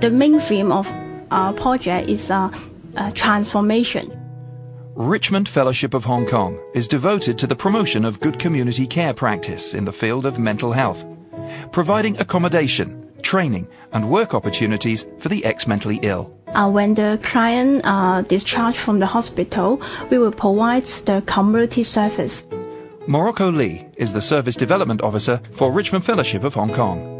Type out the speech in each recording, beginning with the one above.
the main theme of our project is uh, uh, transformation. Richmond Fellowship of Hong Kong is devoted to the promotion of good community care practice in the field of mental health, providing accommodation, training, and work opportunities for the ex-mentally ill. Uh, when the client uh, discharged from the hospital, we will provide the community service. Morocco Lee is the Service Development Officer for Richmond Fellowship of Hong Kong.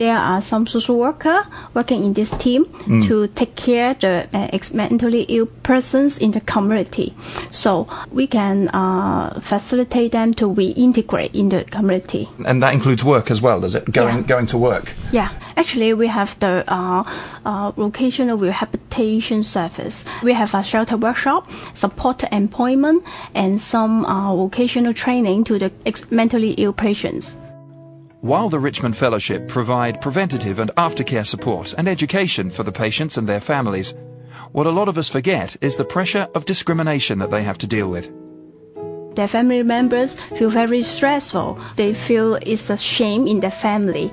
There are some social worker working in this team to take care the uh, mentally ill persons in the community. So we can uh, facilitate them to reintegrate in the community. And that includes work as well, does it? Going, Yeah. going to work. Yeah, actually, we have the uh, uh, vocational rehabilitation service. We have a shelter workshop, support employment, and some uh, vocational training to the ex- mentally ill patients. While the Richmond Fellowship provide preventative and aftercare support and education for the patients and their families, what a lot of us forget is the pressure of discrimination that they have to deal with. Their family members feel very stressful. They feel it's a shame in their family.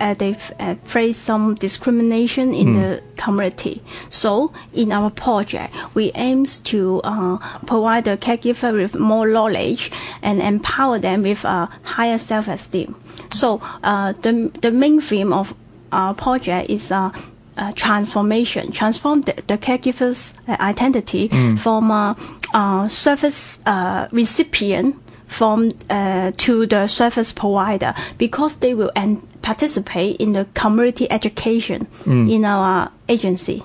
Uh, they uh, face some discrimination in the community. So, in our project, we aim to uh, provide the caregiver with more knowledge and empower them with a higher self-esteem. So, uh, the the main theme of our project is uh, uh, transformation, transform the, the caregiver's uh, identity from a uh, service uh, recipient from uh, to the service provider because they will participate in the community education in our agency.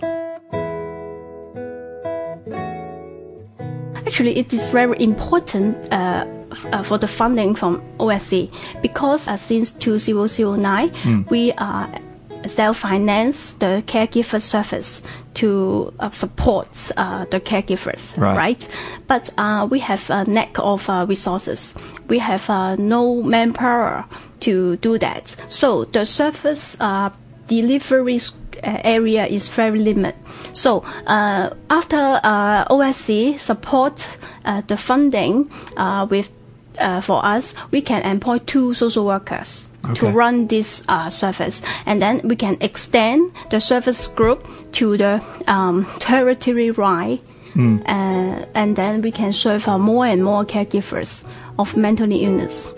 Actually, it is very important uh, uh, for the funding from OSC because uh, since 2009 we are self-finance the caregiver service to uh, support uh, the caregivers, Right. But uh, we have a lack of uh, resources. We have uh, no manpower to do that. So the service uh, delivery area is very limited. So uh, after uh, OSC support uh, the funding uh, with uh, for us, we can employ two social workers to run this uh, service, and then we can extend the service group to the um, territory right, uh, and then we can serve uh, more and more caregivers of mental illness.